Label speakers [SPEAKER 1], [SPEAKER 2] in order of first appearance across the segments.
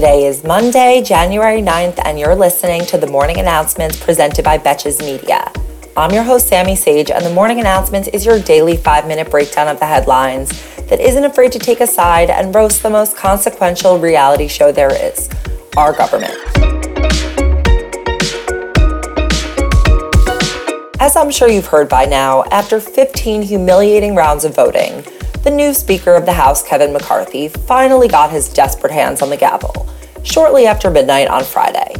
[SPEAKER 1] Today is Monday, January 9th, and you're listening to the morning announcements presented by Betches Media. I'm your host, Sammy Sage, and the morning announcements is your daily five minute breakdown of the headlines that isn't afraid to take a side and roast the most consequential reality show there is our government. As I'm sure you've heard by now, after 15 humiliating rounds of voting, the new Speaker of the House, Kevin McCarthy, finally got his desperate hands on the gavel shortly after midnight on Friday.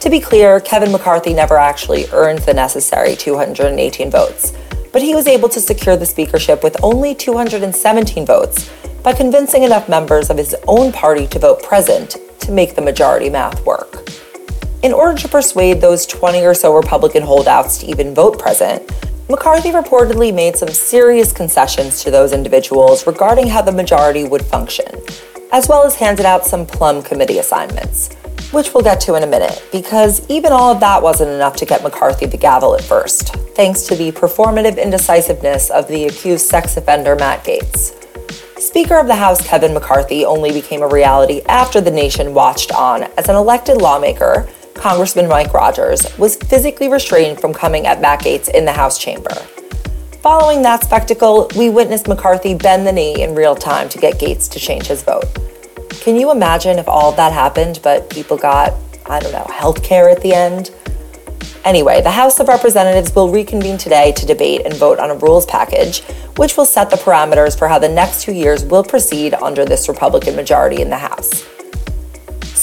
[SPEAKER 1] To be clear, Kevin McCarthy never actually earned the necessary 218 votes, but he was able to secure the speakership with only 217 votes by convincing enough members of his own party to vote present to make the majority math work. In order to persuade those 20 or so Republican holdouts to even vote present, McCarthy reportedly made some serious concessions to those individuals regarding how the majority would function, as well as handed out some plum committee assignments, which we'll get to in a minute, because even all of that wasn't enough to get McCarthy the gavel at first, thanks to the performative indecisiveness of the accused sex offender Matt Gaetz. Speaker of the House Kevin McCarthy only became a reality after the nation watched on as an elected lawmaker Congressman Mike Rogers, was physically restrained from coming at Matt Gaetz in the House chamber. Following that spectacle, we witnessed McCarthy bend the knee in real time to get Gaetz to change his vote. Can you imagine if all that happened, but people got, I don't know, health care at the end? Anyway, the House of Representatives will reconvene today to debate and vote on a rules package, which will set the parameters for how the next two years will proceed under this Republican majority in the House.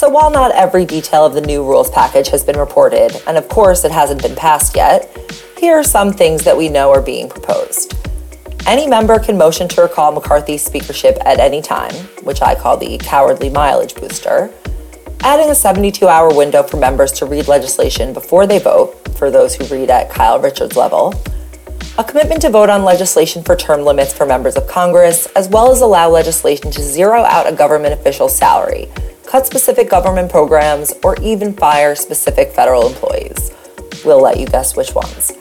[SPEAKER 1] So while not every detail of the new rules package has been reported, and of course it hasn't been passed yet, here are some things that we know are being proposed. Any member can motion to recall McCarthy's speakership at any time, which I call the cowardly mileage booster, adding a 72 hour window for members to read legislation before they vote, for those who read at Kyle Richards level, a commitment to vote on legislation for term limits for members of Congress, as well as allow legislation to zero out a government official's salary cut specific government programs, or even fire specific federal employees. We'll let you guess which ones.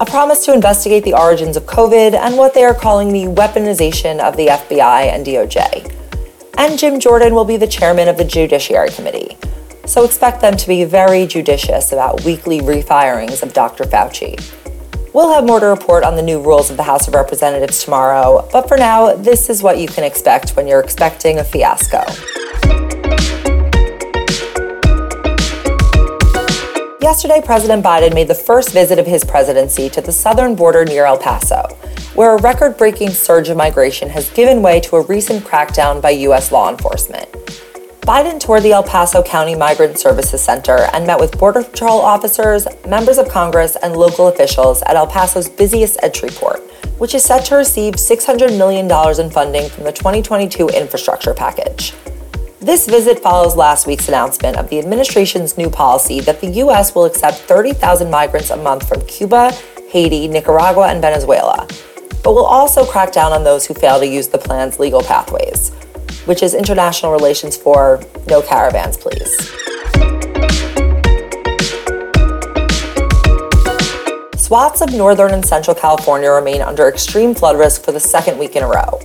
[SPEAKER 1] A promise to investigate the origins of COVID and what they are calling the weaponization of the FBI and DOJ. And Jim Jordan will be the chairman of the Judiciary Committee. So expect them to be very judicious about weekly refirings of Dr. Fauci. We'll have more to report on the new rules of the House of Representatives tomorrow, but for now, this is what you can expect when you're expecting a fiasco. Yesterday, President Biden made the first visit of his presidency to the southern border near El Paso, where a record breaking surge of migration has given way to a recent crackdown by U.S. law enforcement. Biden toured the El Paso County Migrant Services Center and met with Border Patrol officers, members of Congress, and local officials at El Paso's busiest entry port, which is set to receive $600 million in funding from the 2022 infrastructure package. This visit follows last week's announcement of the administration's new policy that the U.S. will accept 30,000 migrants a month from Cuba, Haiti, Nicaragua, and Venezuela, but will also crack down on those who fail to use the plan's legal pathways, which is international relations for no caravans, please. Swaths of northern and central California remain under extreme flood risk for the second week in a row.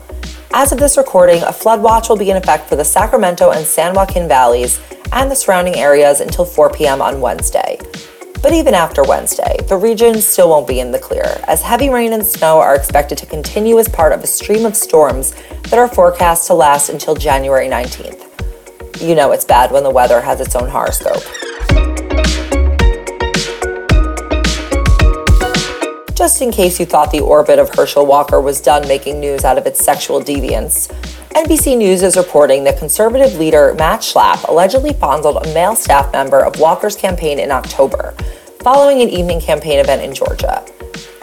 [SPEAKER 1] As of this recording, a flood watch will be in effect for the Sacramento and San Joaquin valleys and the surrounding areas until 4 p.m. on Wednesday. But even after Wednesday, the region still won't be in the clear, as heavy rain and snow are expected to continue as part of a stream of storms that are forecast to last until January 19th. You know it's bad when the weather has its own horoscope. Just in case you thought the orbit of Herschel Walker was done making news out of its sexual deviance. NBC News is reporting that conservative leader Matt Schlapp allegedly fondled a male staff member of Walker's campaign in October, following an evening campaign event in Georgia.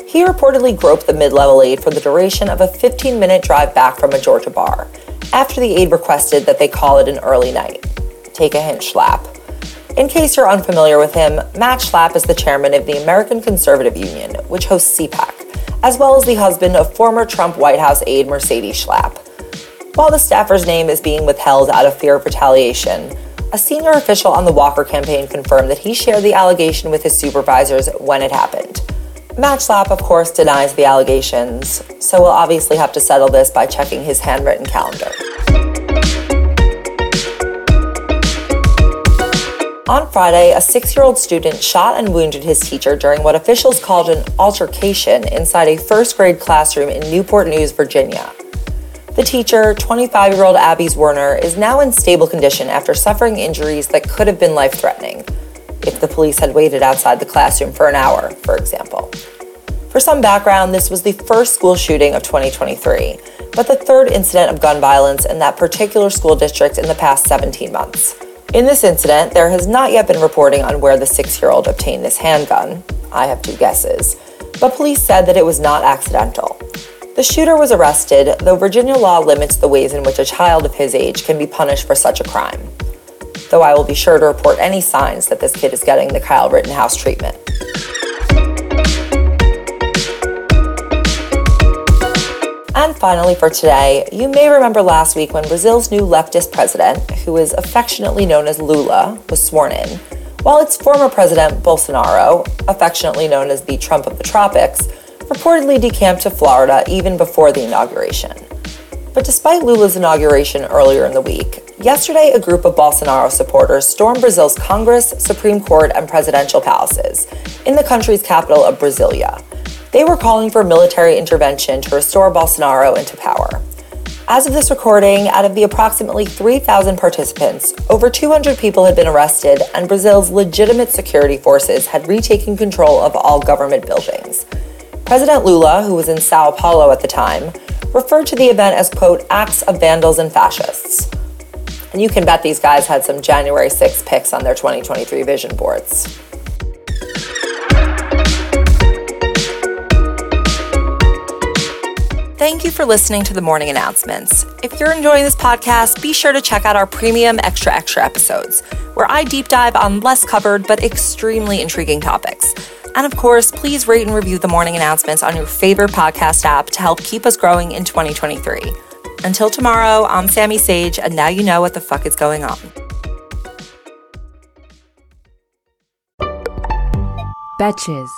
[SPEAKER 1] He reportedly groped the mid level aide for the duration of a 15 minute drive back from a Georgia bar, after the aide requested that they call it an early night. Take a hint, Schlapp. In case you're unfamiliar with him, Matt Schlapp is the chairman of the American Conservative Union, which hosts CPAC, as well as the husband of former Trump White House aide Mercedes Schlapp. While the staffer's name is being withheld out of fear of retaliation, a senior official on the Walker campaign confirmed that he shared the allegation with his supervisors when it happened. Matt Schlapp, of course, denies the allegations, so we'll obviously have to settle this by checking his handwritten calendar. On Friday, a six year old student shot and wounded his teacher during what officials called an altercation inside a first grade classroom in Newport News, Virginia. The teacher, 25 year old Abby Werner, is now in stable condition after suffering injuries that could have been life threatening if the police had waited outside the classroom for an hour, for example. For some background, this was the first school shooting of 2023, but the third incident of gun violence in that particular school district in the past 17 months. In this incident, there has not yet been reporting on where the six year old obtained this handgun. I have two guesses. But police said that it was not accidental. The shooter was arrested, though Virginia law limits the ways in which a child of his age can be punished for such a crime. Though I will be sure to report any signs that this kid is getting the Kyle Rittenhouse treatment. Finally, for today, you may remember last week when Brazil's new leftist president, who is affectionately known as Lula, was sworn in, while its former president, Bolsonaro, affectionately known as the Trump of the tropics, reportedly decamped to Florida even before the inauguration. But despite Lula's inauguration earlier in the week, yesterday a group of Bolsonaro supporters stormed Brazil's Congress, Supreme Court, and presidential palaces in the country's capital of Brasilia they were calling for military intervention to restore Bolsonaro into power. As of this recording, out of the approximately 3,000 participants, over 200 people had been arrested, and Brazil's legitimate security forces had retaken control of all government buildings. President Lula, who was in Sao Paulo at the time, referred to the event as, quote, acts of vandals and fascists. And you can bet these guys had some January 6 pics on their 2023 vision boards. Thank you for listening to the morning announcements. If you're enjoying this podcast, be sure to check out our premium extra extra episodes, where I deep dive on less covered but extremely intriguing topics. And of course, please rate and review the morning announcements on your favorite podcast app to help keep us growing in 2023. Until tomorrow, I'm Sammy Sage, and now you know what the fuck is going on. Betches.